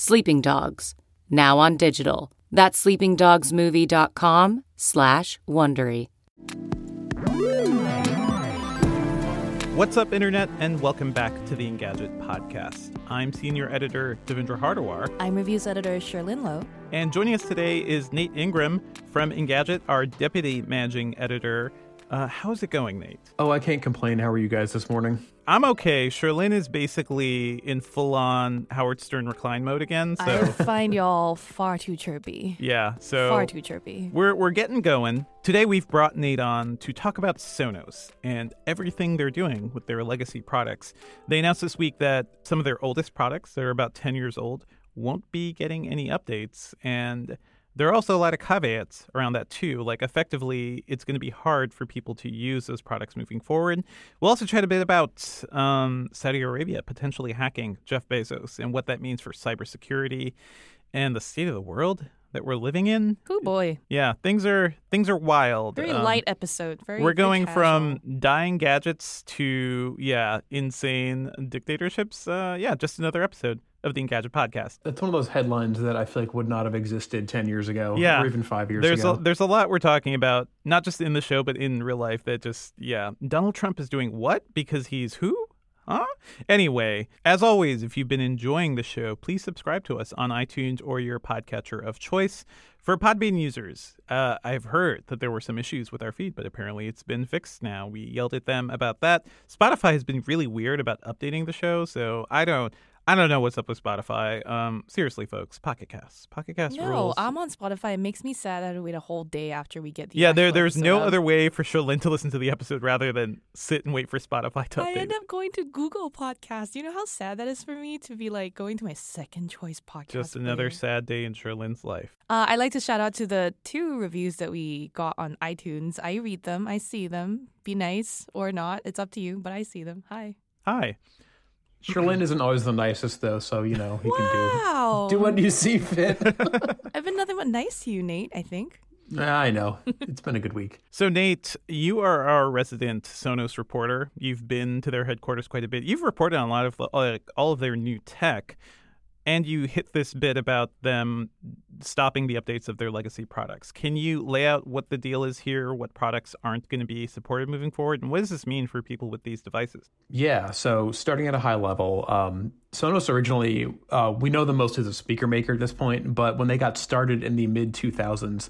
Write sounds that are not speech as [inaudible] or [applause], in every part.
Sleeping Dogs, now on digital. That's sleepingdogsmovie.com slash Wondery. What's up, Internet, and welcome back to the Engadget podcast. I'm senior editor Devindra Hardawar, I'm reviews editor Cherlynn Low. and joining us today is Nate Ingraham from Engadget, our deputy managing editor. Uh, how's it going, Nate? Oh, I can't complain. How are you guys this morning? I'm okay. Cherlynn is basically in full on Howard Stern recline mode again. So, I find y'all far too chirpy. yeah, so Far too chirpy. We're, we're getting going. Today, we've brought Nate on to talk about Sonos and everything they're doing with their legacy products. They announced this week that some of their oldest products, that are about 10 years old, won't be getting any updates. And there are also a lot of caveats around that, too. Like, effectively, it's going to be hard for people to use those products moving forward. We'll also chat a bit about um, Saudi Arabia potentially hacking Jeff Bezos and what that means for cybersecurity and the state of the world that we're living in. Oh boy. Yeah, things are things are wild. Very Um, light episode. Very We're going from dying gadgets to yeah, insane dictatorships. Uh, yeah, just another episode of the Engadget podcast. That's one of those headlines that I feel like would not have existed 10 years ago Yeah. or even five years There's ago. a, there's a lot we're talking about, not just in the show, but in real life. That just yeah, Donald Trump is doing what because he's who? Huh? Anyway, as always, if you've been enjoying the show, please subscribe to us on iTunes or your podcatcher of choice. For Podbean users, uh, I've heard that there were some issues with our feed, but apparently it's been fixed now. We yelled at them about that. Spotify has been really weird about updating the show, so I don't. I don't know what's up with Spotify. Um, seriously, folks, Pocket Cast, Pocket Cast No, rules. I'm on Spotify. It makes me sad that I to wait a whole day after we get the. Yeah, there, there's no episode other way for Cherlynn to listen to the episode rather than sit and wait for Spotify to I update. end up going to Google Podcast. You know how sad that is for me to be like going to my second choice podcast. Just another player? sad day in Cherlynn's life. Uh, I'd like to shout out to the two reviews that we got on iTunes. I read them, I see them. Be nice or not, it's up to you, but I see them. Hi. Hi. Cherlynn isn't always the nicest, though, so, you know, he Wow. can do, do what you see fit. [laughs] I've been nothing but nice to you, Nate, I think. I know. It's been a good week. So, Nate, you are our resident Sonos reporter. You've been to their headquarters quite a bit. You've reported on a lot of like, all of their new tech, and you hit this bit about them stopping the updates of their legacy products. Can you lay out what the deal is here, what products aren't going to be supported moving forward, and what does this mean for people with these devices? Yeah, so starting at a high level, um, Sonos originally, uh, we know them most as a speaker maker at this point, but when they got started in the mid 2000s,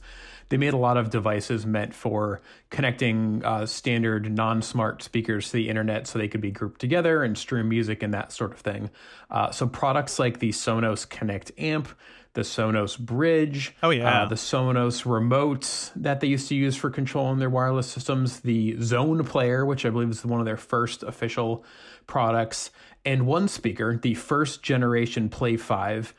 they made a lot of devices meant for connecting uh, standard non smart speakers to the internet so they could be grouped together and stream music and that sort of thing. Uh, so products like the Sonos Connect Amp, the Sonos Bridge, Oh, yeah. uh, the Sonos remotes that they used to use for controlling their wireless systems, the Zone Player, which I believe is one of their first official products, and one speaker, the first generation Play 5.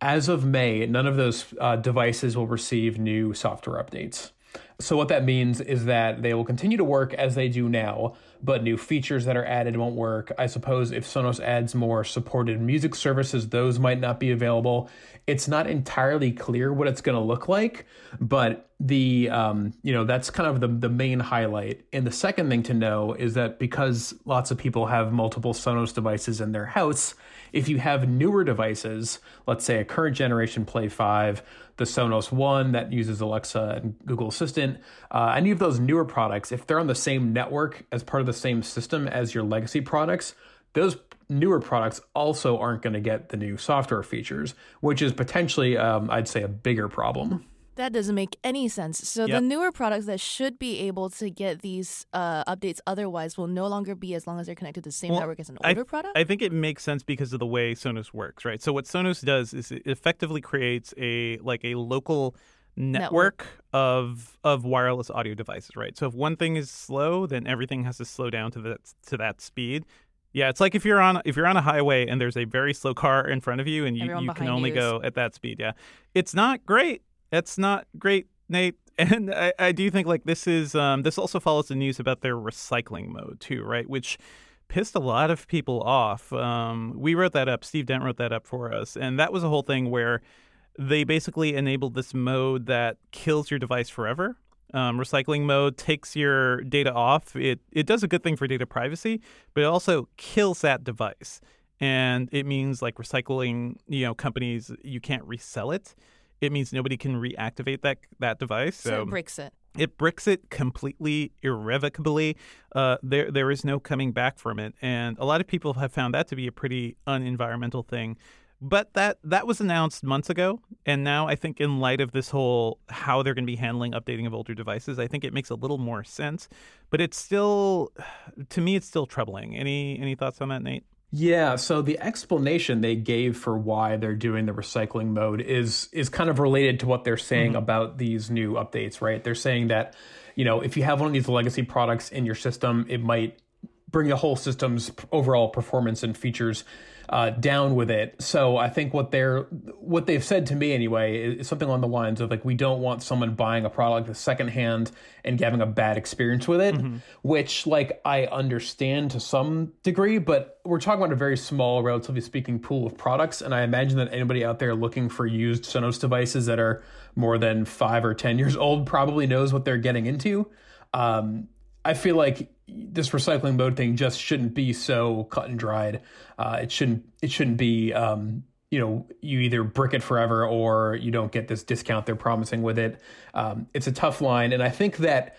As of May, none of those uh, devices will receive new software updates. So, what that means is that they will continue to work as they do now, but new features that are added won't work. I suppose if Sonos adds more supported music services, those might not be available. It's not entirely clear what it's going to look like, but the um, you know that's kind of the the main highlight. And the second thing to know is that because lots of people have multiple Sonos devices in their house, if you have newer devices, let's say a current generation Play 5, the Sonos One that uses Alexa and Google Assistant, uh, any of those newer products, if they're on the same network as part of the same system as your legacy products, those newer products also aren't going to get the new software features, which is potentially, um, I'd say, a bigger problem. That doesn't make any sense. So Yep. the newer products that should be able to get these uh, updates otherwise will no longer be as long as they're connected to the same Well, network as an I- older product. I think it makes sense because of the way Sonos works, right? So what Sonos does is it effectively creates a like a local network, of of wireless audio devices, right? So if one thing is slow, then everything has to slow down to that to that speed. Yeah, it's like if you're on if you're on a highway and there's a very slow car in front of you and you, Everyone you can behind only you is- go at that speed. Yeah, it's not great. It's not great, Nate. [laughs] And I, I do think like this is um, this also follows the news about their recycling mode too, right? Which pissed a lot of people off. Um, we wrote that up. Steve Dent wrote that up for us, and that was a whole thing where they basically enabled this mode that kills your device forever. Um, recycling mode takes your data off. It it does a good thing for data privacy, but it also kills that device, and it means like recycling. You know, companies you can't resell it. It means nobody can reactivate that that device. So it breaks it. it bricks it completely irrevocably. Uh, there there is no coming back from it, and a lot of people have found that to be a pretty unenvironmental thing. But that that was announced months ago, and now I think in light of this whole how they're going to be handling updating of older devices, I think it makes a little more sense. But it's still, [sighs] to me, it's still troubling. Any any thoughts on that, Nate? Yeah, so the explanation they gave for why they're doing the recycling mode is is kind of related to what they're saying mm-hmm. about these new updates, right? They're saying that, you know, if you have one of these legacy products in your system, it might bring the whole system's overall performance and features uh, down with it. So I think what they're what they've said to me anyway is something along the lines of like we don't want someone buying a product secondhand and having a bad experience with it, which like I understand to some degree, but we're talking about a very small, relatively speaking, pool of products, and I imagine that anybody out there looking for used Sonos devices that are more than five or ten years old probably knows what they're getting into. Um, I feel like this recycling mode thing just shouldn't be so cut and dried. Uh, it shouldn't. It shouldn't be. Um, you know, you either brick it forever or you don't get this discount they're promising with it. Um, it's a tough line, and I think that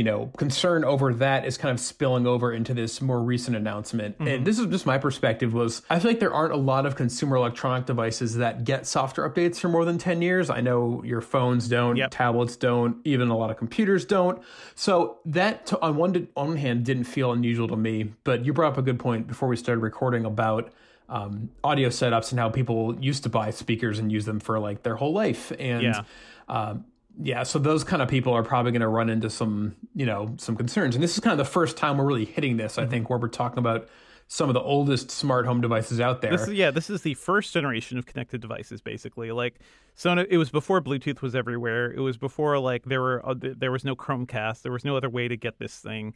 you know concern over that is kind of spilling over into this more recent announcement. And this is just my perspective. Was I feel like there aren't a lot of consumer electronic devices that get software updates for more than ten years. I know your phones don't, Yep. tablets don't, even a lot of computers don't. So that, to, on one on one hand, didn't feel unusual to me. But you brought up a good point before we started recording about um, audio setups and how people used to buy speakers and use them for like their whole life. And Yeah. um, yeah, so those kind of people are probably going to run into some, you know, some concerns. And this is kind of the first time we're really hitting this. I think where we're talking about some of the oldest smart home devices out there. This is, yeah, this is the first generation of connected devices, basically. Like, so it was before Bluetooth was everywhere. It was before like there were uh, there was no Chromecast. There was no other way to get this thing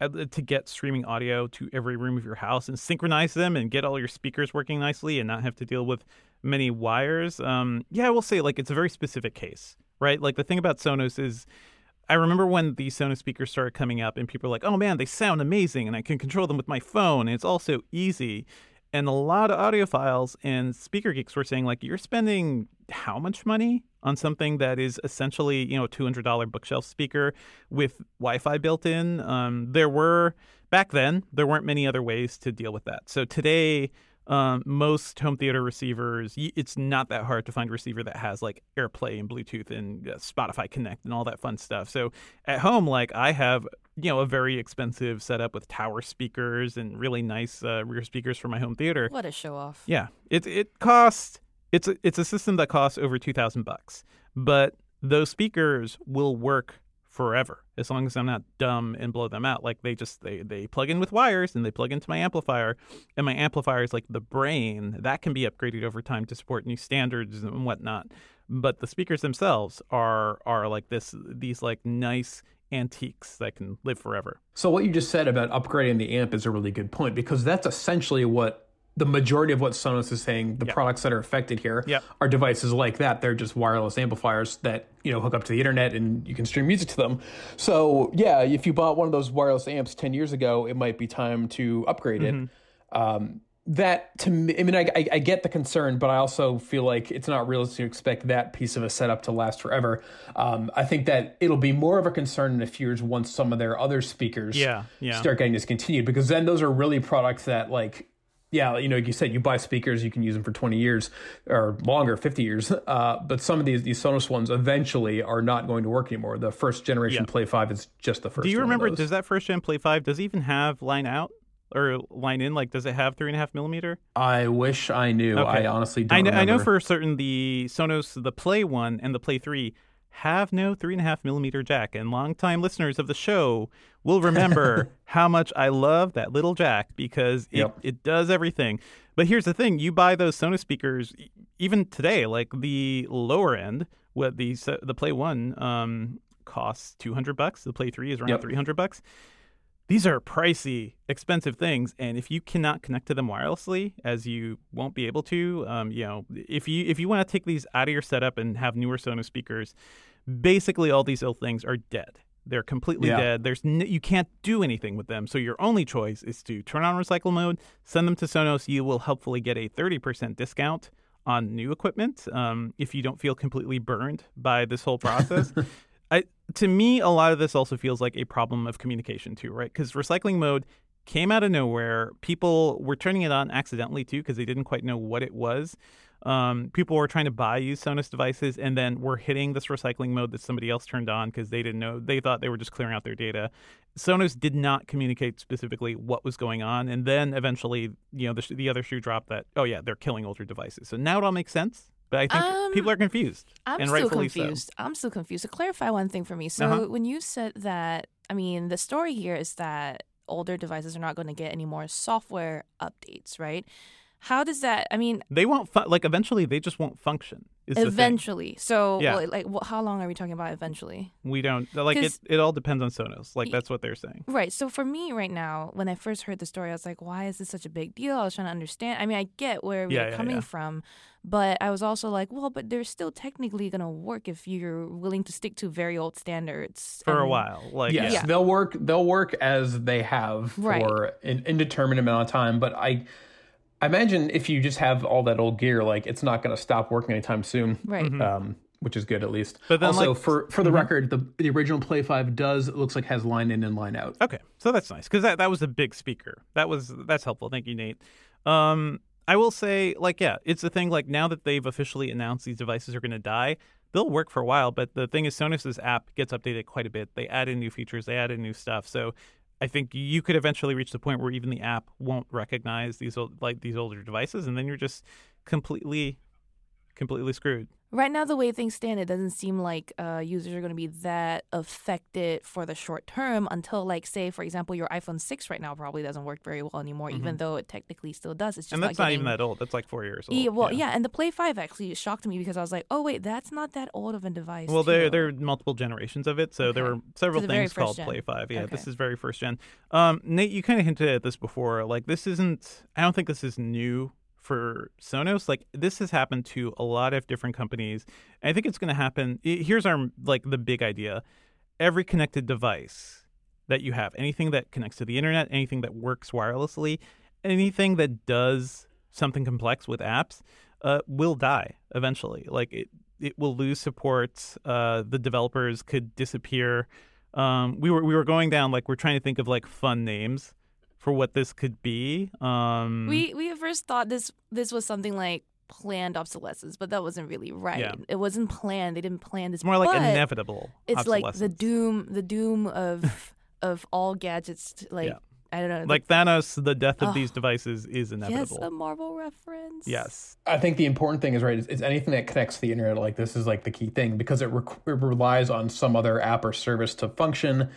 uh, to get streaming audio to every room of your house and synchronize them and get all your speakers working nicely and not have to deal with many wires. Um, yeah, I will say like it's a very specific case, right? Like the thing about Sonos is. I remember when the Sonos speakers started coming up, and people were like, "Oh man, they sound amazing, and I can control them with my phone, and it's all so easy." And a lot of audiophiles and speaker geeks were saying, like, you're spending how much money on something that is essentially, you know, a two hundred dollar bookshelf speaker with Wi-Fi built in. Um, there were back then there weren't many other ways to deal with that. So today, um, most home theater receivers, it's not that hard to find a receiver that has like AirPlay and Bluetooth and uh, Spotify Connect and all that fun stuff. So at home, like I have, you know, a very expensive setup with tower speakers and really nice uh, rear speakers for my home theater. What a show off. Yeah, it it costs it's a, it's a system that costs over two thousand bucks, but those speakers will work forever as long as I'm not dumb and blow them out. Like they just they they plug in with wires and they plug into my amplifier, and my amplifier is like the brain that can be upgraded over time to support new standards and whatnot. But the speakers themselves are are like this these like nice antiques that can live forever. So what you just said about upgrading the amp is a really good point because that's essentially what the majority of what Sonos is saying. The Yep. products that are affected here Yep. are devices like that. They're just wireless amplifiers that you know hook up to the internet and you can stream music to them. So yeah, if you bought one of those wireless amps ten years ago, it might be time to upgrade it. Um, that to me, I mean, I, I, I get the concern, but I also feel like it's not realistic to expect that piece of a setup to last forever. Um, I think that it'll be more of a concern in a few years once some of their other speakers Yeah, yeah. start getting discontinued, because then those are really products that like. Yeah, you know, like you said, you buy speakers, you can use them for 20 years or longer, 50 years. Uh, but some of these these Sonos ones eventually are not going to work anymore. The first generation Yeah. Play 5 is just the first Do you remember? Does that first gen Play Five does it even have line out or line in? Like, does it have three and a half millimeter? I wish I knew. Okay. I honestly don't I know, I know for certain the Sonos, the Play One and the Play Three have no three and a half millimeter jack. And longtime listeners of the show will remember [laughs] how much I love that little jack because it, Yep. it does everything. But here's the thing: you buy those Sonos speakers even today, like the lower end, what the the Play One um, costs two hundred bucks. The Play Three is around Yep. three hundred bucks. These are pricey, expensive things, and if you cannot connect to them wirelessly, as you won't be able to, um, you know, if you if you want to take these out of your setup and have newer Sonos speakers, basically all these ill things are dead. They're completely Yeah. dead. There's n- you can't do anything with them. So your only choice is to turn on recycle mode, send them to Sonos. You will hopefully get a 30% discount on new equipment um, if you don't feel completely burned by this whole process. [laughs] I, to me, a lot of this also feels like a problem of communication too, right? Because recycling mode came out of nowhere. People were turning it on accidentally too because they didn't quite know what it was. Um, people were trying to buy used Sonos devices and then were hitting this recycling mode that somebody else turned on because they didn't know. They thought they were just clearing out their data. Sonos did not communicate specifically what was going on, and then eventually, you know, the, the other shoe dropped that oh yeah, they're killing older devices. So now it all makes sense. But I think Um, people are confused, I'm and still confused. I'm still confused. So clarify one thing for me, so Uh-huh. when you said that, I mean, the story here is that older devices are not going to get any more software updates, right? How does that? I mean. They won't fu- like eventually. They just won't function. Is the thing. eventually. So, Yeah. well, like, wh- how long are we talking about? Eventually, We don't like it. 'Cause- It all depends on Sonos. Like Y- that's what they're saying. right? So for me, right now, when I first heard the story, I was like, "Why is this such a big deal?" I was trying to understand. I mean, I get where Yeah, we're yeah, coming yeah. from, but I was also like, "Well, but they're still technically going to work if you're willing to stick to very old standards For a while, like yes, yeah. they'll work. They'll work as they have Right. for an indeterminate amount of time. But I, I imagine if you just have all that old gear, like it's not going to stop working anytime soon. Right. Um, which is good at least. But then, also like- for for the record, the the original Play Five does it looks like has line in and line out. Okay, so that's nice because that, that was a big speaker. That was that's helpful. Thank you, Nate. Um, I will say, like, yeah, it's a thing. Like now that they've officially announced these devices are going to die, they'll work for a while. But the thing is, Sonos's app gets updated quite a bit. They add in new features, they add in new stuff. So I think you could eventually reach the point where even the app won't recognize these old, like these older devices, and then you're just completely, completely screwed. Right now, the way things stand, it doesn't seem like uh, users are going to be that affected for the short term until, like, say, for example, your iPhone 6 right now probably doesn't work very well anymore, even though it technically still does. It's just Mm-hmm. and that's not, getting... even that old. That's like four years old. Yeah, well, yeah. and the Play 5 actually shocked me because I was like, oh, wait, that's not that old of a device. Well, there there are multiple generations of it, so there were several So the things called gen. Play Five. Yeah, this is very first gen. Um, Nate, you kind of hinted at this before. Like, this isn't. I don't think this is new for Sonos. Like, this has happened to a lot of different companies. I think it's going to happen. Here's our like the big idea: every connected device that you have, anything that connects to the internet, anything that works wirelessly, anything that does something complex with apps, uh, will die eventually. Like it, it will lose support. Uh, the developers could disappear. Um, we were we were going down like we're trying to think of like fun names for what this could be. Um, We we at first thought this this was something like planned obsolescence, but that wasn't really right. Yeah. It wasn't planned. They didn't plan this. it's more like inevitable. It's like the doom, the doom of [laughs] of all gadgets. Like Yeah. I don't know. Like Thanos, the death of Ugh. these devices is inevitable. yes, inevitable. a Marvel reference. yes. I think the important thing is right. It's, it's anything that connects to the internet. Like this is like the key thing because it, rec- it relies on some other app or service to function.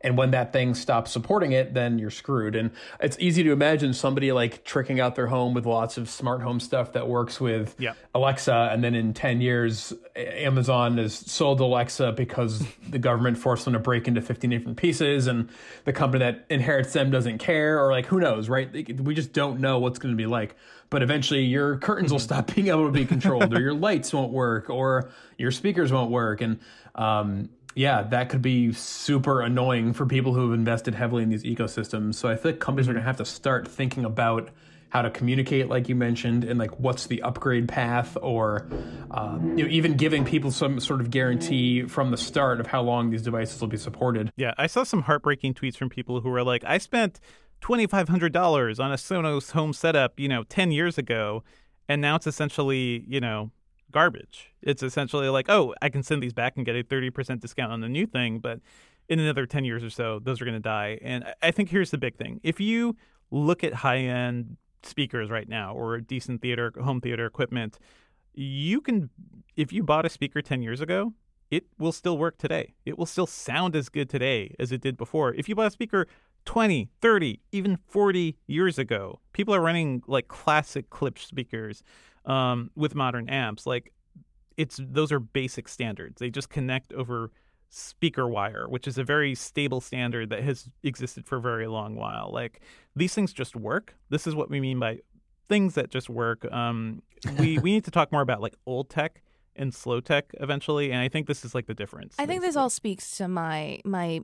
And when that thing stops supporting it, then you're screwed. And it's easy to imagine somebody like tricking out their home with lots of smart home stuff that works with. Alexa. And then in 10 years, Amazon has sold Alexa because the government forced them to break into 15 different pieces. And the company that inherits them doesn't care. Or like, who knows, right? We just don't know what's going to be like. But eventually, your curtains will stop [laughs] being able to be controlled, or your lights won't work, or your speakers won't work. And um, yeah, that could be super annoying for people who have invested heavily in these ecosystems. So I feel like companies are going to have to start thinking about how to communicate, like you mentioned, and like what's the upgrade path, or um, you know, even giving people some sort of guarantee from the start of how long these devices will be supported. Yeah, I saw some heartbreaking tweets from people who were like, "I spent twenty five hundred dollars on a Sonos home setup, you know, ten years ago, and now it's essentially, you know, garbage. It's essentially like, oh, I can send these back and get a thirty percent discount on the new thing, but in another ten years or so, those are going to die. And I- think here's the big thing: if you look at high end speakers right now or decent theater home theater equipment, you can, if you bought a speaker ten years ago, it will still work today. It will still sound as good today as it did before. If you bought a speaker 20, 30, even 40 years ago, people are running like classic Klipsch speakers um, with modern amps. Like it's those are basic standards. They just connect over speaker wire, which is a very stable standard that has existed for a very long while. Like these things just work. This is what we mean by things that just work. Um, we [laughs] we need to talk more about like old tech and slow tech eventually, and I think this is like the difference. I think this all speaks to my my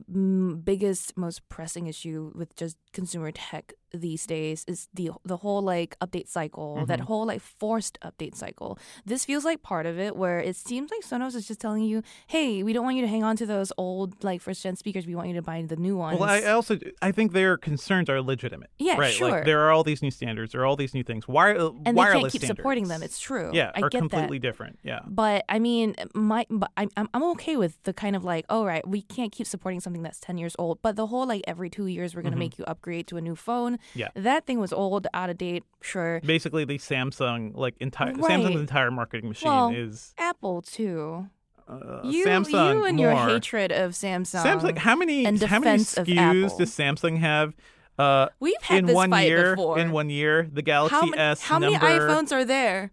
biggest, most pressing issue with just consumer tech these days is the the whole like update cycle, that Mhm. whole like forced update cycle. This feels like part of it, where it seems like Sonos is just telling you, "Hey, we don't want you to hang on to those old like first gen speakers. We want you to buy the new ones." Well, I I also I think their concerns are legitimate. Yeah, right. sure. Like there are all these new standards, there are all these new things. Wire, uh, and they can't keep standards, supporting them. It's true. yeah, I are get completely that. different. Yeah. But I mean, my but I'm I'm okay with the kind of like, all right, we can't keep supporting something that's ten years old. But the whole like every two years we're gonna Mhm. make you upgrade to a new phone. Yeah. that thing was old, out of date. Sure, Basically, the Samsung like entire Right. Samsung's entire marketing machine Well, is Apple too. uh, You Samsung you and more. your hatred of Samsung. Samsung. How many and how many SKUs does Samsung have? Uh, We've had in this one fight year, before. in one year, the Galaxy how, S how many iPhones are there?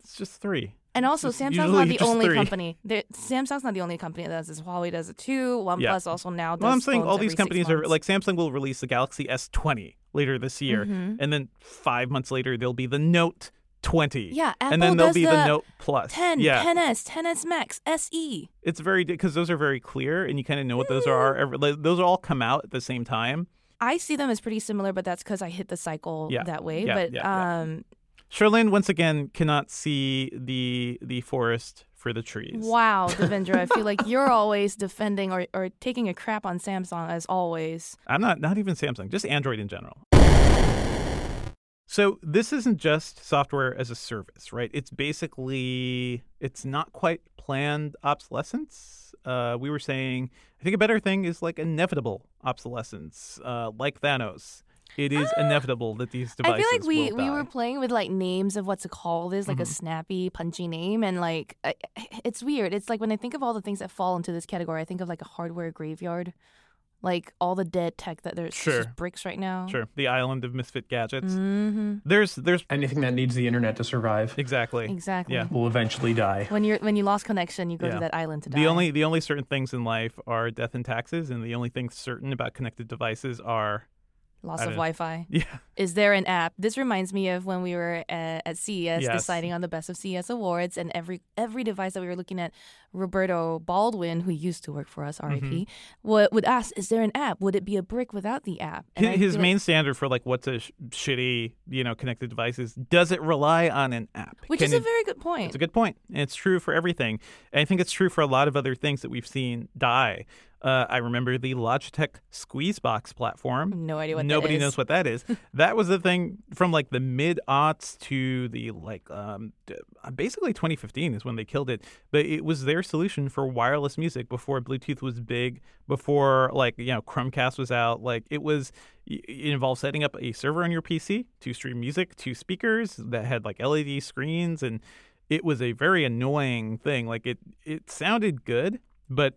It's just three. And also, Just Samsung's not the only three. company. There- Samsung's not the only company that does this. Huawei does it too. OnePlus also now does. Well, I'm saying all these companies are like Samsung will release the Galaxy S20 later this year, Mhm. and then five months later there'll be the Note 20. Yeah, Apple and then there'll be the, the Note Plus. 10, yeah, 10s, 10s Max. SE. it's very because those are very clear, and you kind of know what those are. Every, like, those all come out at the same time. I see them as pretty similar, but that's because I hit the cycle Yeah. that way. Yeah, but yeah. um, Cherlynn once again cannot see the the forest for the trees. wow, Devindra, I feel like [laughs] you're always defending or, or taking a crap on Samsung as always. I'm not not even Samsung, just Android in general. So this isn't just software as a service, right? It's basically it's not quite planned obsolescence. Uh, we were saying I think a better thing is like inevitable obsolescence, uh, like Thanos. It is inevitable that these devices. I feel like we, we were playing with like names of what to call this, like a Mhm. snappy, punchy name, and like I, it's weird. It's like when I think of all the things that fall into this category, I think of like a hardware graveyard, like all the dead tech that there's Sure. just bricks right now. Sure, the island of misfit gadgets. hmm There's there's Anything that needs the internet to survive exactly Exactly. Yeah. will eventually die. When you're when you lost connection, you go Yeah. to that island to die. The only the only certain things in life are death and taxes, and the only things certain about connected devices are loss of Wi-Fi. [laughs] yeah Is there an app? This reminds me of when we were at, at CES Yes. deciding on the best of CES awards, and every every device that we were looking at, Roberto Baldwin, who used to work for us, RIP, Mm-hmm. would, would ask, "Is there an app? Would it be a brick without the app?" And his, his main like- standard for like what's a sh- shitty you know connected device is does it rely on an app which Can is a it- very good point. it's a good point and it's true for everything and i think it's true for a lot of other things that we've seen die uh, i remember the logitech squeezebox platform no idea what Nobody that is. knows what that is. [laughs] that was the thing from like the mid aughts to the like um basically 2015 is when they killed it. But it was their solution for wireless music before Bluetooth was big, before like you know Chromecast was out. Like it was it involved setting up a server on your PC to stream music, to speakers that had like LED screens and it was a very annoying thing. Like it it sounded good, but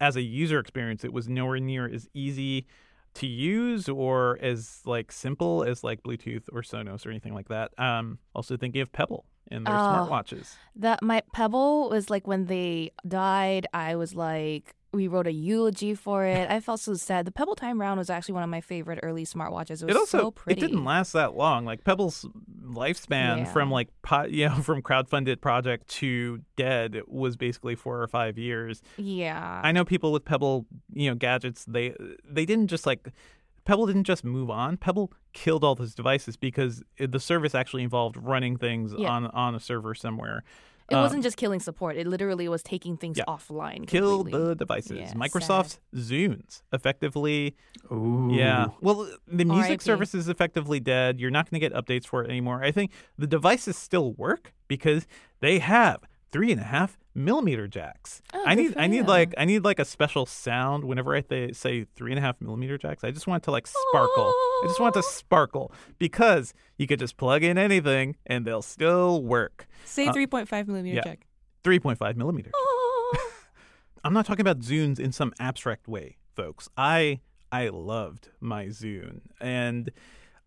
as a user experience, it was nowhere near as easy to use or as like simple as like Bluetooth or Sonos or anything like that. Um, also thinking of Pebble and their Oh. smartwatches. That my Pebble was like when they died. I was like, we wrote a eulogy for it. I felt so sad. The Pebble Time Round was actually one of my favorite early smartwatches. It was It also so pretty. it didn't last that long. Like Pebble's lifespan Yeah. from like po- [laughs] you know from crowdfunded project to dead was basically four or five years. Yeah. I know people with Pebble, you know, gadgets. They they didn't just like Pebble didn't just move on. Pebble killed all those devices because it, the service actually involved running things Yeah. on on a server somewhere. It Um, wasn't just killing support. It literally was taking things yeah. offline. Kill completely. the devices. Yeah, Microsoft's Zunes effectively. Ooh. Yeah. Well, the music RIP. service is effectively dead. You're not going to get updates for it anymore. I think the devices still work because they have three and a half millimeter jacks. Oh, I need I need you. like I need like a special sound whenever I th- say three and a half millimeter jacks. I just want it to like sparkle. I just want to sparkle because you could just plug in anything and they'll still work. Say Uh, 3.5 millimeter yeah. jack. Three point five millimeter. [laughs] I'm not talking about Zunes in some abstract way, folks. I I loved my Zune, and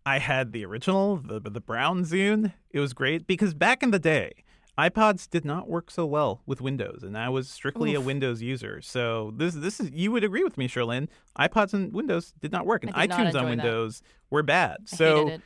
I had the original, the the brown Zune. It was great because back in the day, iPods did not work so well with Windows, and I was strictly Oof. a Windows user. So this this is you would agree with me, Cherlynn. iPods and Windows did not work, and iTunes on that. Windows were bad. So it.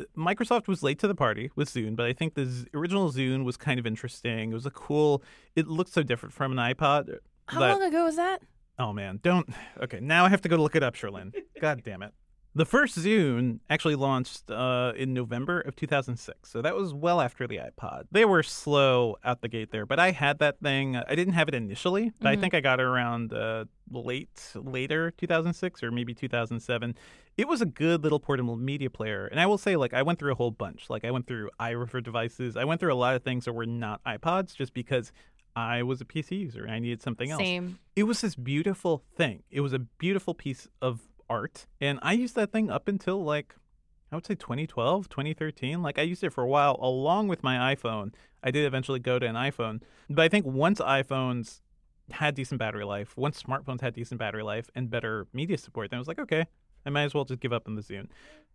Uh, Microsoft was late to the party with Zune, but I think the Z- original Zune was kind of interesting. It was a cool. It looked so different from an iPod. Uh, How that- long ago was that? Oh man, don't. Okay, now I have to go look it up, Cherlynn. God damn it. The first Zune actually launched uh, in November of 2006, so that was well after the iPod. They were slow out the gate there, but I had that thing. I didn't have it initially, but I think I got it around uh, late, later 2006 or maybe 2007. It was a good little portable media player, and I will say, like, I went through a whole bunch. Like, I went through iRiver devices. I went through a lot of things that were not iPods, just because I was a PC user and I needed something else Same. it was this beautiful thing. It was a beautiful piece of art. And I used that thing up until like, I would say 2012, 2013. Like I used it for a while along with my iPhone. I did eventually go to an iPhone. But I think once iPhones had decent battery life, once smartphones had decent battery life and better media support, then I was like, okay, I might as well just give up on the Zune.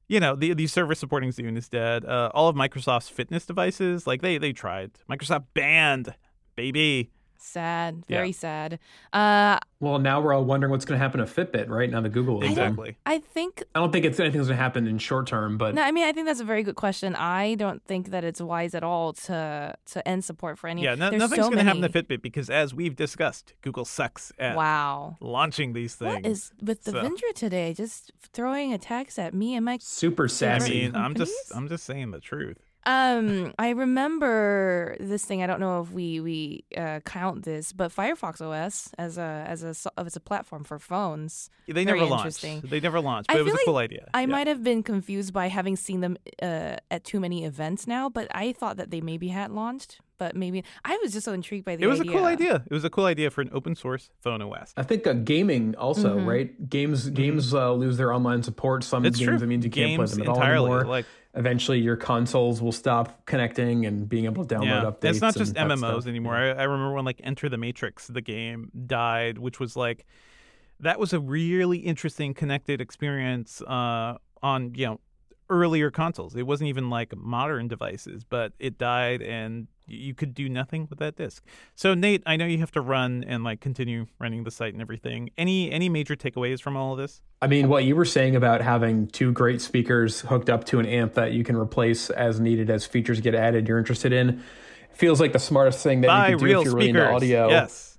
You know, the the service supporting Zune is dead. Uh, all of Microsoft's fitness devices, like they they tried. Microsoft Band, baby. Sad. Yeah. Very sad. Uh, Well, now we're all wondering what's going to happen to Fitbit, right? Now the Google. Exactly. I think I don't think it's anything's going to happen in short term, but No, I mean I think that's a very good question. I don't think that it's wise at all to to end support for any. Yeah, no, nothing's so going to happen to Fitbit because, as we've discussed, Google sucks at Wow. launching these things. What is with So- Devindra today? Just throwing attacks at me and my. super I mean, I'm just. I'm just saying the truth. Um, I remember this thing. I don't know if we we uh, count this, but Firefox OS as a as a as a platform for phones. They never launched. They never launched, I but it was a feel cool idea. I Yeah. might have been confused by having seen them uh, at too many events now, but I thought that they maybe had launched. But maybe I was just so intrigued by the It was idea. a cool idea. It was a cool idea for an open source phone OS. I think uh, gaming also, Mm-hmm. right? Games games uh, lose their online support. Some It's games true. that means you can't play them at entirely. all anymore. Like, Eventually, your consoles will stop connecting and being able to download yeah, updates. it's not just that MMOs stuff. anymore. I, I remember when like Enter the Matrix, the game died, which was like that was a really interesting connected experience uh, on you know earlier consoles. It wasn't even like modern devices, but it died and you could do nothing with that disc. So Nate, I know you have to run and like continue running the site and everything. Any any major takeaways from all of this? I mean, what you were saying about having two great speakers hooked up to an amp that you can replace as needed as features get added, you're interested in, feels like the smartest thing that Buy you can do if you're really speakers. into audio. Yes.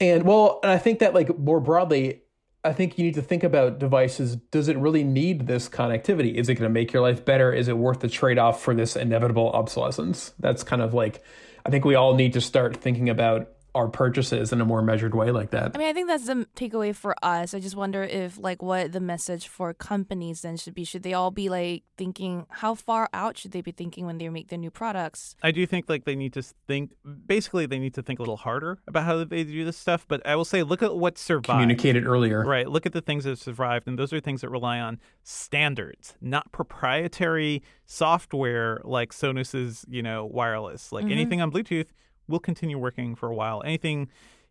And well, and I think that like more broadly, I think you need to think about devices. Does it really need this connectivity? Is it going to make your life better? Is it worth the trade off for this inevitable obsolescence? That's kind of like, I think we all need to start thinking about our purchases in a more measured way like that. I mean, I think that's the takeaway for us. I just wonder if, like, what the message for companies then should be. Should they all be like thinking how far out should they be thinking when they make their new products? I do think like they need to think basically they need to think a little harder about how they do this stuff. But I will say, look at what survived. Communicated earlier. Right. Look at the things that survived, and those are things that rely on standards, not proprietary software like Sonos's, you know, wireless. Like Mhm. anything on Bluetooth will continue working for a while. Anything,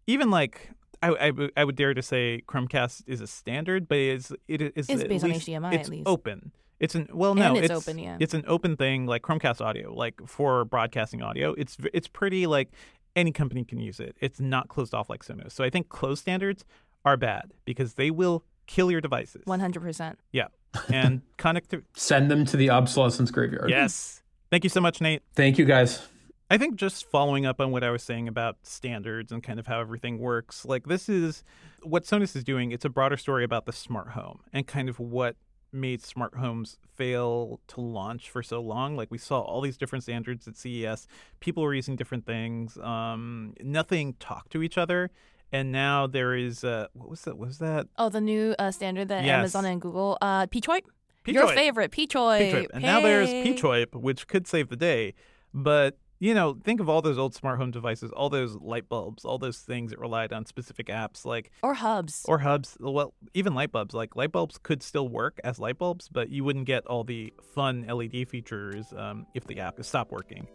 even like. I, I, would- I would dare to say Chromecast is a standard, but it's it is It's at based on least- HDMI at least. open. It's an well, no, And it's open, yeah. It's an open thing like Chromecast audio, like for broadcasting audio. It's it's pretty like any company can use it. It's not closed off like Sonos. So I think closed standards are bad because they will kill your devices. One hundred percent. Yeah, and [laughs] connectivity. Send them to the obsolescence graveyard. yes. Thank you so much, Nate. Thank you guys. I think just following up on what I was saying about standards and kind of how everything works, like this is what Sonos is doing. It's a broader story about the smart home and kind of what made smart homes fail to launch for so long. Like we saw all these different standards at CES. People were using different things. Um, nothing talked to each other. And now there is uh, what was that? What was that? Oh, the new uh, standard that Yes. Amazon and Google. Uh, P-Choip? Your favorite, P-Choip. P-Choip. And now there's Hey. P-Choip, which could save the day. But, you know, think of all those old smart home devices, all those light bulbs, all those things that relied on specific apps like Or hubs. or hubs. Well, even light bulbs. Like light bulbs could still work as light bulbs, but you wouldn't get all the fun LED features um, if the app stopped working.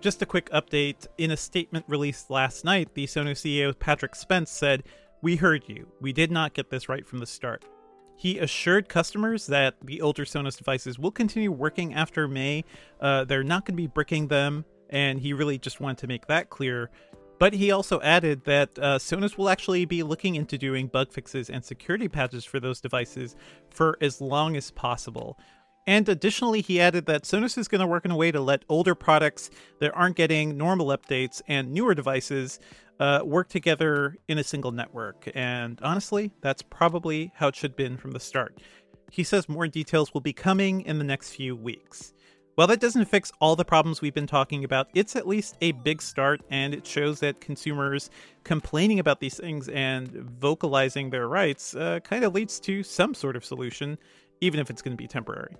Just a quick update. In a statement released last night, the Sonos CEO Patrick Spence said, We heard you. We did not get this right from the start. He assured customers that the older Sonos devices will continue working after May. Uh, they're not going to be bricking them, and he really just wanted to make that clear. But he also added that uh, Sonos will actually be looking into doing bug fixes and security patches for those devices for as long as possible. And additionally, he added that Sonos is going to work in a way to let older products that aren't getting normal updates and newer devices uh, work together in a single network. And honestly, that's probably how it should have been from the start. He says more details will be coming in the next few weeks. While that doesn't fix all the problems we've been talking about, it's at least a big start and it shows that consumers complaining about these things and vocalizing their rights uh, kind of leads to some sort of solution, even if it's going to be temporary.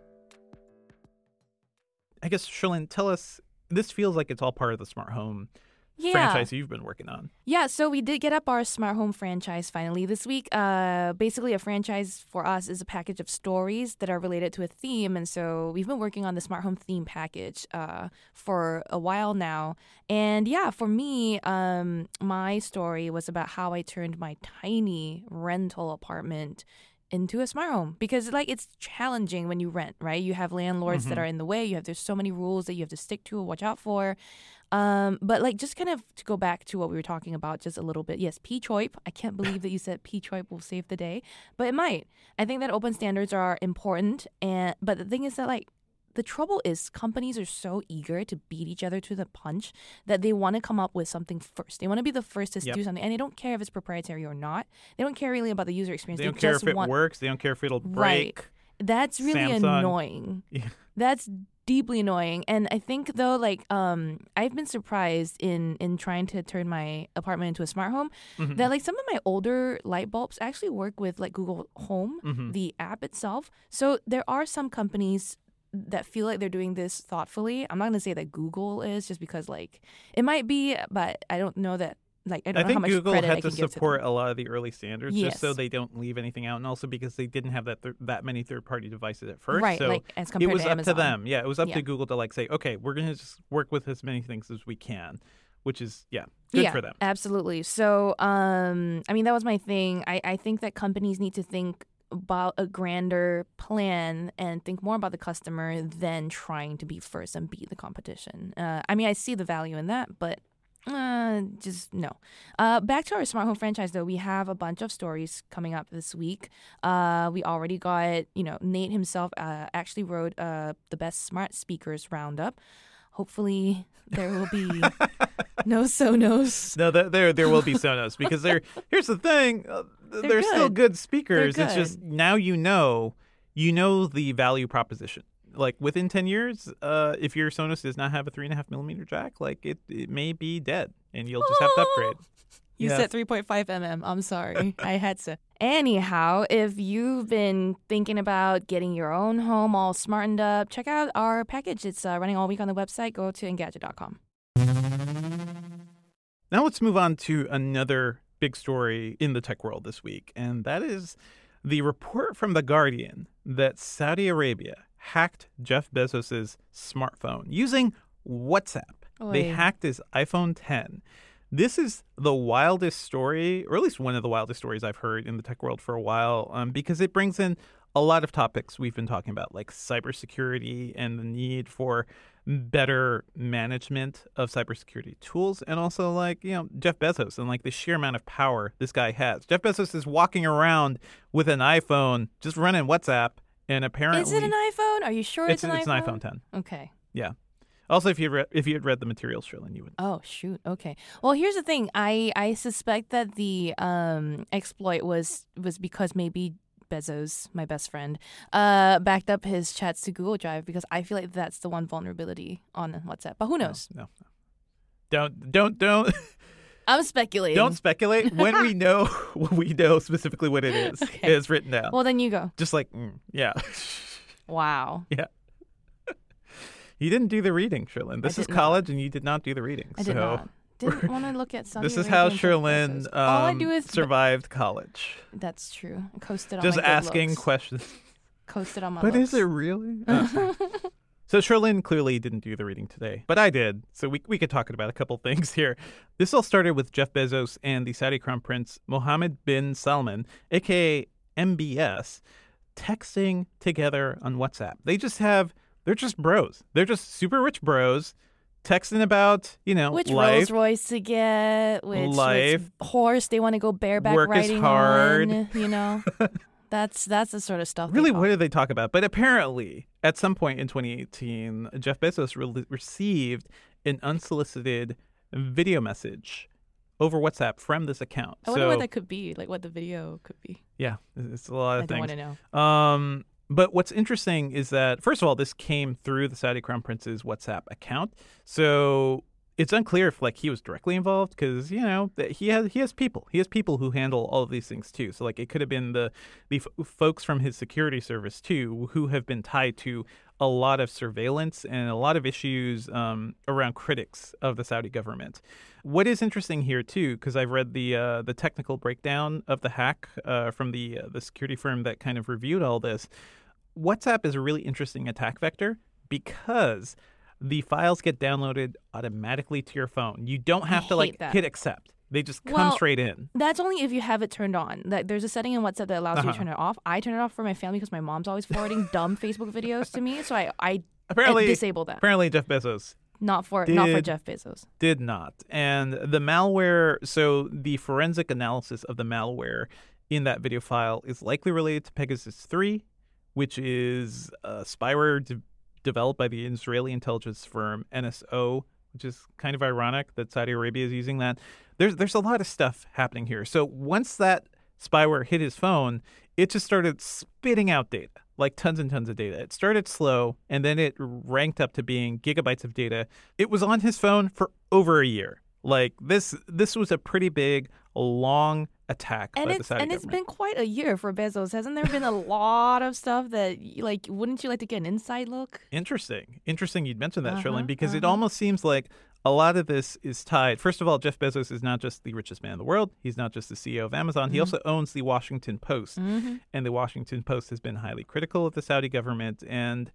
I guess, Cherlynn, tell us this feels like it's all part of the smart home Yeah. franchise you've been working on. Yeah, so we did get up our smart home franchise finally this week. Uh, basically, a franchise for us is a package of stories that are related to a theme, and so we've been working on the smart home theme package uh, for a while now. And yeah, for me, um, my story was about how I turned my tiny rental apartment into a smart home because like it's challenging when you rent right you have landlords that Mhm. are in the way you have there's so many rules that you have to stick to and watch out for um, but like just kind of to go back to what we were talking about just a little bit. Yes, P choip. I can't believe that you said P choip will save the day, but it might. I think that open standards are important, and but the thing is that like the trouble is companies are so eager to beat each other to the punch that they want to come up with something first. They want to be the first to Yep. do something, and they don't care if it's proprietary or not. They don't care really about the user experience. They don't care just if it want works, they don't care if it'll Right. break. that's really Samsung. annoying. [laughs] Yeah. That's deeply annoying. And I think though, like, um, I've been surprised in in trying to turn my apartment into a smart home Mhm. that like some of my older light bulbs actually work with like Google Home, Mhm. the app itself. So there are some companies that feel like they're doing this thoughtfully. I'm not gonna say that Google is just because like it might be, but I don't know that like I don't I know how think much Google credit I had to give support to a lot of the early standards just so they don't leave anything out, and also because they didn't have that th- that many third party devices at first. right, so like as it was to up Amazon. to them. Yeah, it was up Yeah. to Google to like say, okay, we're gonna just work with as many things as we can, which is yeah, good yeah, for them. Absolutely. So, um, I mean, that was my thing. I, I think that companies need to think about a grander plan and think more about the customer than trying to be first and beat the competition. Uh, I mean, I see the value in that, but uh, just no. Uh, back to our smart home franchise, though, we have a bunch of stories coming up this week. Uh, we already got, you know, Nate himself uh, actually wrote uh, the best smart speakers roundup. Hopefully, there will be [laughs] no Sonos. No, th- there there will be Sonos because they're here's the thing, uh, They're they're, still good. good speakers. It's just now you know, you know the value proposition. Like within ten years, uh, if your Sonos does not have a three and a half millimeter jack, like it, it may be dead, and you'll just have to upgrade. [laughs] You Yes. said 3.5 mm. I'm sorry. I had to. Anyhow, if you've been thinking about getting your own home all smartened up, check out our package. It's uh, running all week on the website. Go to Engadget.com. Now let's move on to another big story in the tech world this week, and that is the report from The Guardian that Saudi Arabia hacked Jeff Bezos' smartphone using WhatsApp. They hacked his iPhone 10. This is the wildest story, or at least one of the wildest stories I've heard in the tech world for a while, um, because it brings in a lot of topics we've been talking about, like cybersecurity and the need for better management of cybersecurity tools, and also like you know Jeff Bezos and like the sheer amount of power this guy has. Jeff Bezos is walking around with an iPhone, just running WhatsApp, and apparently Is it an iPhone? Are you sure it's, it's, an it's iPhone? an iPhone 10. Okay. Yeah. Also, if you read if you had read the materials, Cherlynn, you would. Oh shoot. Okay. Well, here's the thing. I I suspect that the um exploit was was because maybe Bezos, my best friend, uh backed up his chats to Google Drive because I feel like that's the one vulnerability on WhatsApp. But who knows? No, no. Don't don't don't [laughs] I'm speculating. don't speculate when we [laughs] know when [laughs] we know specifically what it is. Okay. It's written down. Well, then you go. Just like mm, yeah. [laughs] Wow. Yeah. You didn't do the reading, Cherlynn. This is did not. college, and you did not do the reading. I so did not. Didn't want to look at Saudi this is how Cherlynn um, All I do is survived college. That's true. I coasted on Just asking looks. questions. Coasted on my But looks. is it really? So Cherlynn clearly didn't do the reading today, but I did. So we, we could talk about a couple [laughs] things here. This all started with Jeff Bezos and the Saudi crown prince Mohammed bin Salman, aka MBS, texting together on WhatsApp. They just have they're just bros. They're just super rich bros texting about, you know, which life. Rolls Royce to get, which, Life. which horse they want to go bareback Work is riding hard. on. You know, [laughs] that's that's the sort of stuff. Really, what did they talk about? But apparently, at some point in 2018, Jeff Bezos re- received an unsolicited video message over WhatsApp from this account. I wonder so, what that could be. Like what the video could be. yeah, it's a lot of things. I want to know. Um, but what's interesting is that first of all, this came through the Saudi Crown Prince's WhatsApp account, so it's unclear if like he was directly involved because you know he has he has people he has people who handle all of these things too. So like it could have been the the f- folks from his security service too who have been tied to a lot of surveillance and a lot of issues um, around critics of the Saudi government. What is interesting here too, because I've read the uh, the technical breakdown of the hack uh, from the uh, the security firm that kind of reviewed all this. WhatsApp is a really interesting attack vector because the files get downloaded automatically to your phone. You don't have to like that. hit accept; they just come Well, straight in. That's only if you have it turned on. That there's a setting in WhatsApp that allows you Uh-huh. to turn it off. I turn it off for my family because my mom's always forwarding [laughs] dumb Facebook videos to me, so I I Apparently, disable that. apparently Jeff Bezos Not for not for Jeff Bezos. did not. And the malware, so the forensic analysis of the malware in that video file is likely related to Pegasus 3, which is a spyware de- developed by the Israeli intelligence firm NSO, which is kind of ironic that Saudi Arabia is using that. There's there's a lot of stuff happening here. So once that spyware hit his phone, it just started spitting out data, like tons and tons of data. It started slow and then it ranked up to being gigabytes of data. It was on his phone for over a year. Like this this was a pretty big long attack And by the it's Saudi and it's government. been quite a year for Bezos. Hasn't there been a lot of stuff that like wouldn't you like to get an inside look? Interesting. Interesting you'd mention that, Uh-huh, because it uh-huh. almost seems like a lot of this is tied. First of all, Jeff Bezos is not just the richest man in the world. He's not just the CEO of Amazon. Mm-hmm. He also owns the Washington Post. And the Washington Post has been highly critical of the Saudi government. And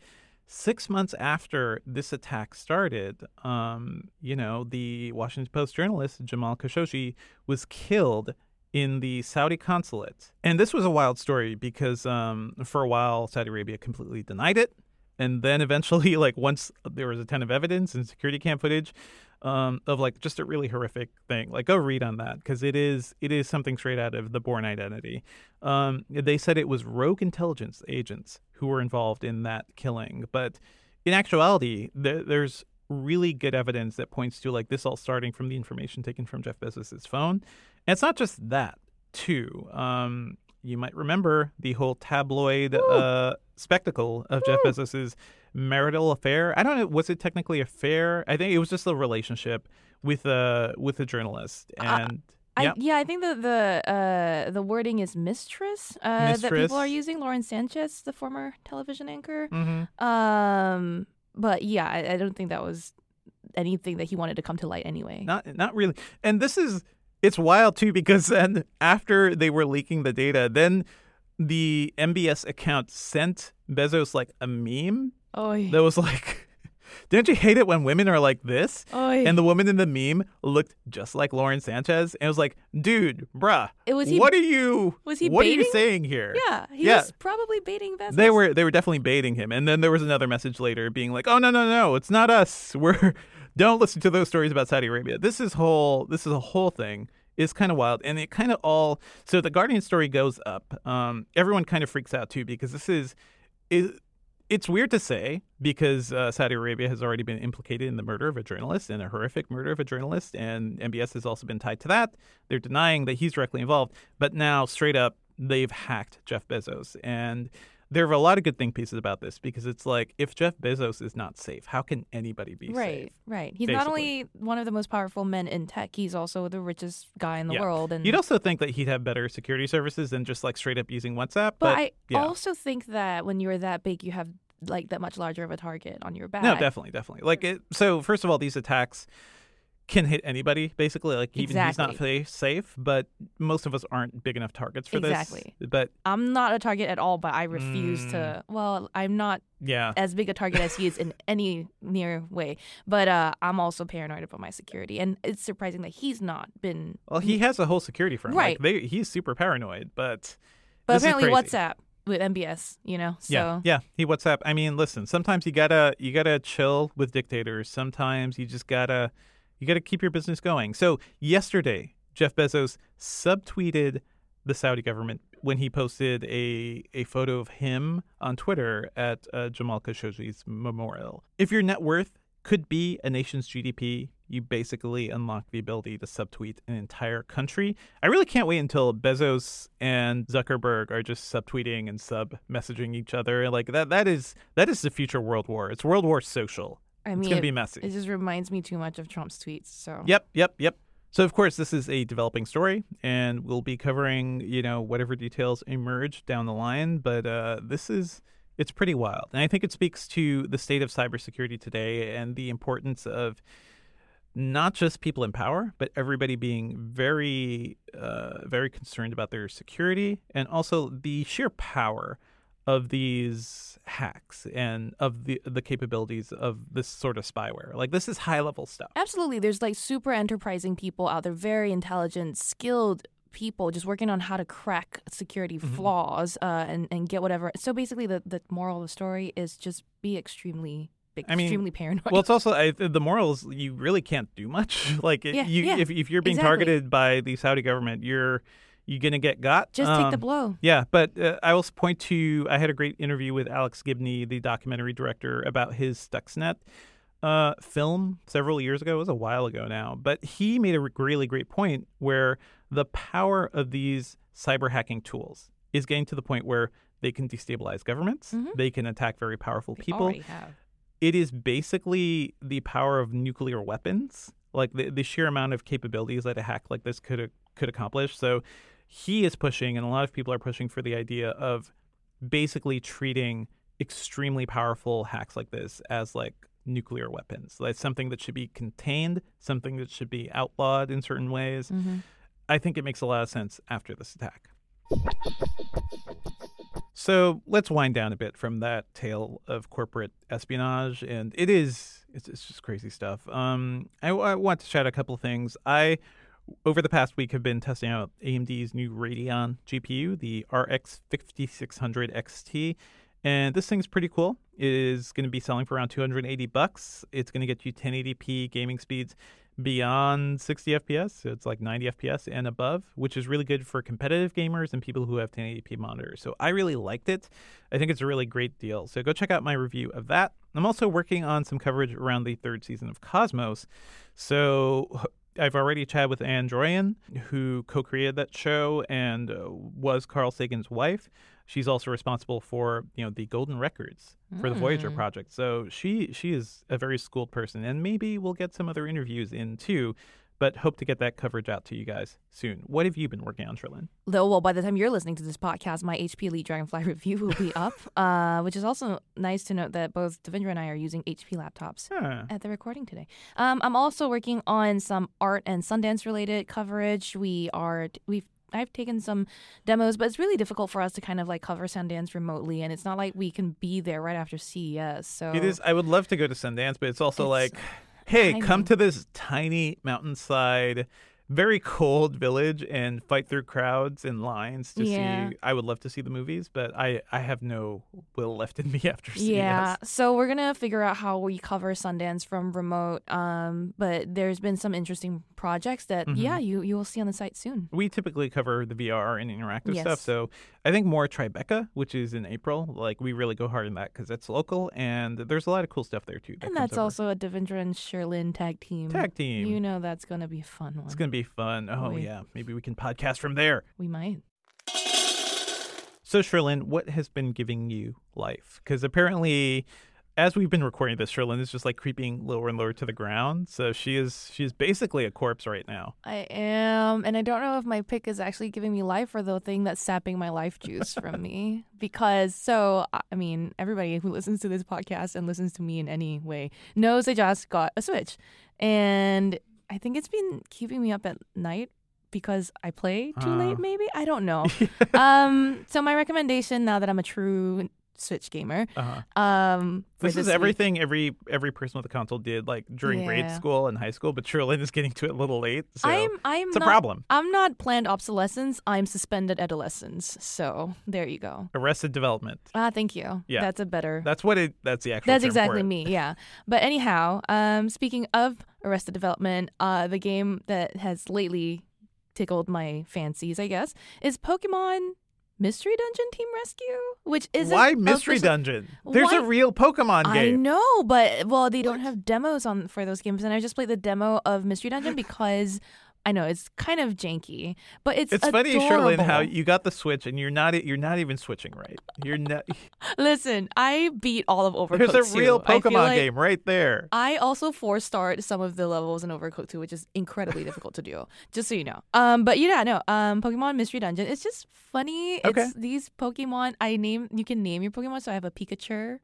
six months after this attack started, um, you know, the Washington Post journalist Jamal Khashoggi was killed in the Saudi consulate. And this was a wild story because um, for a while, Saudi Arabia completely denied it. And then eventually, [laughs] like once there was a ton of evidence and security cam footage um, of like just a really horrific thing, like go read on that because it is it is something straight out of the Bourne Identity. Um, they said it was rogue intelligence agents who were involved in that killing, but in actuality, there, there's really good evidence that points to like this all starting from the information taken from Jeff Bezos's phone. And it's not just that, too. Um, you might remember the whole tabloid uh, spectacle of Jeff Bezos's marital affair. I don't know, was it technically affair? I think it was just a relationship with a with a journalist. And I, yeah, yeah, I think the the uh, the wording is mistress, uh, that people are using. Lauren Sanchez, the former television anchor. hmm Um, but yeah, I, I don't think that was anything that he wanted to come to light anyway. Not not really. And this is it's wild too because then after they were leaking the data, then the MBS account sent Bezos like a meme Oy. that was like Don't you hate it when women are like this? Oy. And the woman in the meme looked just like Lauren Sanchez, and it was like, "Dude, bruh, It was he- what are you? was he What are you saying here?" yeah, he Yeah. was probably baiting Bezos. They were they were definitely baiting him, and then there was another message later being like, "Oh no no no, it's not us. We're [laughs] don't listen to those stories about Saudi Arabia. This is whole this is a whole thing. It's kind of wild, and it kind of all. So the Guardian story goes up. Um, everyone kind of freaks out too because this is is. It's weird to say because uh, Saudi Arabia has already been implicated in the murder of a journalist and a horrific murder of a journalist, and MBS has also been tied to that. They're denying that he's directly involved, but now straight up they've hacked Jeff Bezos, and there are a lot of good think pieces about this because it's like if Jeff Bezos is not safe, how can anybody be right, safe? right. Right. He's not only one of the most powerful men in tech; he's also the richest guy in the Yeah. world. And You'd also think that he'd have better security services than just like straight up using WhatsApp, but, but, I yeah. also think that when you're that big, you have like that much larger of a target on your back. No, definitely, definitely. Like it. So first of all, these attacks can hit anybody basically. Like even he's not safe, but most of us aren't big enough targets for Exactly. this. But I'm not a target at all, but I refuse Mm. to. Well, I'm not yeah, as big a target as he is in [laughs] any near way, but uh, I'm also paranoid about my security, and it's surprising that he's not been. well, he has a whole security firm. Right. Like they, he's super paranoid, but But apparently. WhatsApp with MBS, you know. So Yeah, yeah. He WhatsApp. I mean, listen. Sometimes you gotta you gotta chill with dictators. Sometimes you just gotta you gotta keep your business going. So yesterday, Jeff Bezos subtweeted the Saudi government when he posted a a photo of him on Twitter at uh, Jamal Khashoggi's memorial. If your net worth could be a nation's GDP, you basically unlock the ability to subtweet an entire country. I really can't wait until Bezos and Zuckerberg are just subtweeting and sub messaging each other. Like that that is that is the future world war. It's world war social. I It's mean, gonna it, be messy. it just reminds me too much of Trump's tweets. So Yep, yep, yep. So of course this is a developing story, and we'll be covering you know whatever details emerge down the line. But uh, this is it's pretty wild, and I think it speaks to the state of cybersecurity today and the importance of not just people in power, but everybody being very, uh, very concerned about their security and also the sheer power of these hacks and of the the capabilities of this sort of spyware. Like this is high level stuff. Absolutely. There's like super enterprising people out there, very intelligent, skilled people just working on how to crack security Mm-hmm. flaws uh, and, and get whatever. So basically, the, the moral of the story is just be extremely, I mean, extremely paranoid. Well, it's also I, the morals. You really can't do much. [laughs] like Yeah, you, yeah, if if you're being exactly. targeted by the Saudi government, you're you're gonna get got. just take the Um, blow. Yeah, but uh, I will point to I had a great interview with Alex Gibney, the documentary director, about his Stuxnet uh, film several years ago. It was a while ago now, but he made a really great point where the power of these cyber hacking tools is getting to the point where they can destabilize governments, Mhm. they can attack very powerful They people. It is basically the power of nuclear weapons, like the, the sheer amount of capabilities that a hack like this could could accomplish. So he is pushing, and a lot of people are pushing for the idea of basically treating extremely powerful hacks like this as like nuclear weapons. Like something that should be contained, something that should be outlawed in certain ways. hmm I think it makes a lot of sense after this attack. So let's wind down a bit from that tale of corporate espionage, and it is it's, it's just crazy stuff. Um, I, I want to shout out a couple things. I over the past week have been testing out AMD's new Radeon GPU, the RX 5600 XT, and this thing's pretty cool. It is going to be selling for around 280 bucks. It's going to get you 1080p gaming speeds beyond 60 FPS. So it's like 90 FPS and above, which is really good for competitive gamers and people who have 1080p monitors. So I really liked it. I think it's a really great deal. So go check out my review of that. I'm also working on some coverage around the third season of Cosmos. So I've already chatted with Anne who co-created that show and uh, was Carl Sagan's wife. She's also responsible for you know the golden records for the Voyager Mm. project. So she she is a very schooled person, and maybe we'll get some other interviews in too. But hope to get that coverage out to you guys soon. What have you been working on, Cherlynn? Though, well, by the time you're listening to this podcast, my HP Elite Dragonfly [laughs] review will be up, uh, which is also nice to note that both Devindra and I are using HP laptops Huh. at the recording today. Um, I'm also working on some art and Sundance related coverage. We are we've I've taken some demos, but it's really difficult for us to kind of like cover Sundance remotely, and it's not like we can be there right after CES. So It is. I would love to go to Sundance, but it's also It's like, hey, tiny. come to this tiny mountainside, very cold village and fight through crowds and lines to Yeah. see. I would love to see the movies, but I I have no will left in me [laughs] after CES. Yeah, so we're gonna figure out how we cover Sundance from remote. Um, but there's been some interesting projects that Mhm. yeah, you you will see on the site soon. We typically cover the VR and interactive stuff, so I think more Tribeca, which is in April. Like we really go hard in that because it's local, and there's a lot of cool stuff there too. that And that's also a Devindra and Cherlynn tag team. tag team. You know that's gonna be a fun one. it's gonna be fun. Oh Boy. yeah, maybe we can podcast from there. we might. So, Cherlynn, what has been giving you life? Because apparently, as we've been recording this, Cherlynn is just like creeping lower and lower to the ground. So she is she is basically a corpse right now. I am, and I don't know if my pick is actually giving me life or the thing that's sapping my life juice from me. [laughs] Because, so, I mean, everybody who listens to this podcast and listens to me in any way knows I just got a Switch. And I think it's been keeping me up at night because I play too Oh. late. Maybe I don't know. [laughs] um, so my recommendation now that I'm a true Switch gamer, Uh-huh. um, This is week- everything every every person with a console did like during grade school and high school, but Cherlynn is getting to it a little late. So I'm I'm it's a not, problem. I'm not planned obsolescence. I'm suspended adolescence. So there you go. Arrested development. Ah, thank you. Yeah. that's a better. That's what it that's the actual That's exactly me, yeah. But anyhow, um, speaking of Arrested Development, uh, the game that has lately tickled my fancies, I guess, is Pokemon Mystery Dungeon Team Rescue, which is Why Mystery Dungeon? There's a real Pokemon I game. I know, but well, they don't have demos on for those games, and I just played the demo of Mystery Dungeon [gasps] because I know it's kind of janky, but it's It's funny, adorable. Cherlynn, how you got the Switch and you're not you're not even switching right. You're not. [laughs] Listen, I beat all of Overcooked There's a real 2. I feel Pokemon like- game right there. I also four starred some of the levels in Overcooked 2, which is incredibly difficult to do. Just so you know. Um, but yeah, no. Um, Pokemon Mystery Dungeon. It's just funny. Okay. It's these Pokemon. I name. You can name your Pokemon. So I have a Pikachu,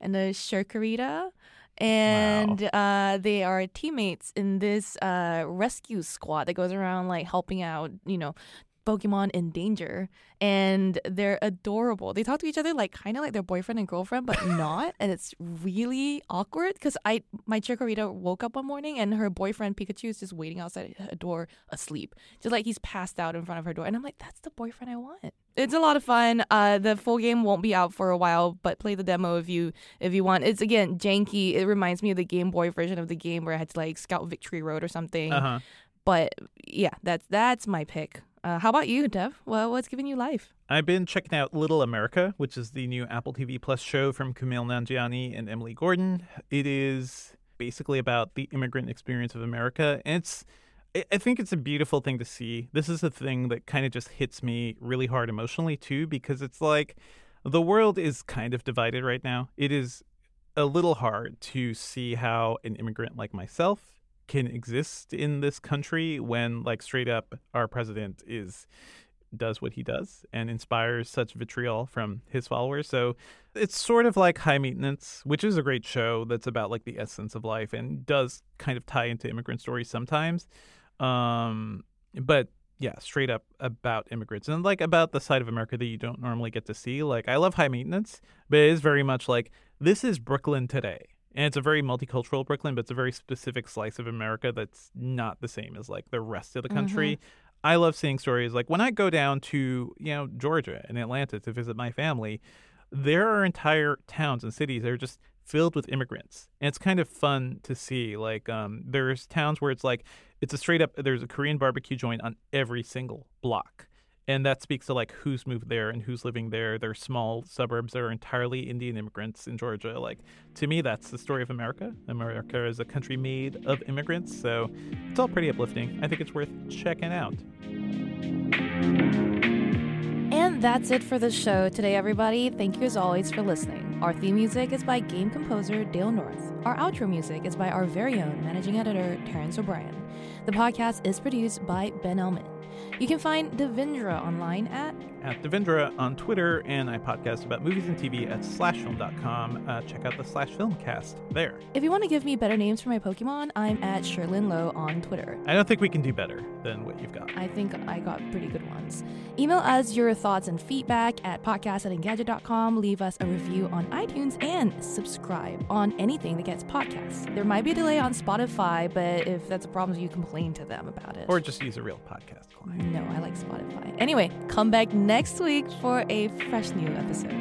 and a Chikorita. And uh, they are teammates in this uh, rescue squad that goes around like helping out, you know, Pokemon in danger. And they're adorable. They talk to each other like kind of like their boyfriend and girlfriend, but [laughs] not. and it's really awkward because I my Chikorita woke up one morning and her boyfriend Pikachu is just waiting outside her door asleep, just like he's passed out in front of her door. And I'm like, that's the boyfriend I want. It's a lot of fun. Uh, the full game won't be out for a while, but play the demo if you if you want. It's again janky. It reminds me of the Game Boy version of the game where I had to like scout Victory Road or something. Uh huh. But yeah, that's that's my pick. Uh, how about you, Dev? Well, what's giving you life? I've been checking out Little America, which is the new Apple TV Plus show from Kumail Nanjiani and Emily Gordon. It is basically about the immigrant experience of America, and it's. I- think it's a beautiful thing to see. This is a thing that kind of just hits me really hard emotionally too, because it's like the world is kind of divided right now. It is a little hard to see how an immigrant like myself can exist in this country when like straight up our president is does what he does and inspires such vitriol from his followers. So it's sort of like High Maintenance, which is a great show that's about like the essence of life and does kind of tie into immigrant stories sometimes. Um, but yeah, straight up about immigrants and like about the side of America that you don't normally get to see. Like I love High Maintenance, but it is very much like this is Brooklyn today. And it's a very multicultural Brooklyn, but it's a very specific slice of America that's not the same as like the rest of the country. I love seeing stories like when I go down to, you know, Georgia and Atlanta to visit my family, there are entire towns and cities that are just filled with immigrants. And it's kind of fun to see. Like, um, there's towns where it's like, it's a straight up, there's a Korean barbecue joint on every single block. And that speaks to like who's moved there and who's living there. There's small suburbs that are entirely Indian immigrants in Georgia. Like, to me, that's the story of America. America is a country made of immigrants. So it's all pretty uplifting. I think it's worth checking out. And that's it for the show today, everybody. Thank you as always for listening. Our theme music is by game composer Dale North. Our outro music is by our very own managing editor, Terrence O'Brien. The podcast is produced by Ben Ellman. You can find Devindra online at at Devindra on Twitter, and I podcast about movies and TV at slashfilm.com. Uh, check out the Slash Filmcast there. If you want to give me better names for my Pokemon, I'm at Cherlynn Low on Twitter. I don't think we can do better than what you've got. I think I got pretty good ones. Email us your thoughts and feedback at podcast at engadget.com. Leave us a review on iTunes and subscribe on anything that gets podcasts. There might be a delay on Spotify, but if that's a problem, you complain to them about it. Or just use a real podcast client. no, I like Spotify. Anyway, come back next week for a fresh new episode.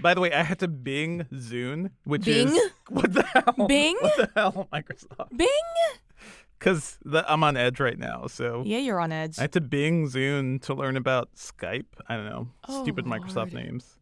By the way, I had to Bing Zune, which Bing? is [laughs] what the hell? Bing? What the hell, Microsoft? Bing! Because I'm on Edge right now, so Yeah, you're on edge. I had to Bing Zune to learn about Skype. I don't know, Oh, stupid Microsoft Lord. names.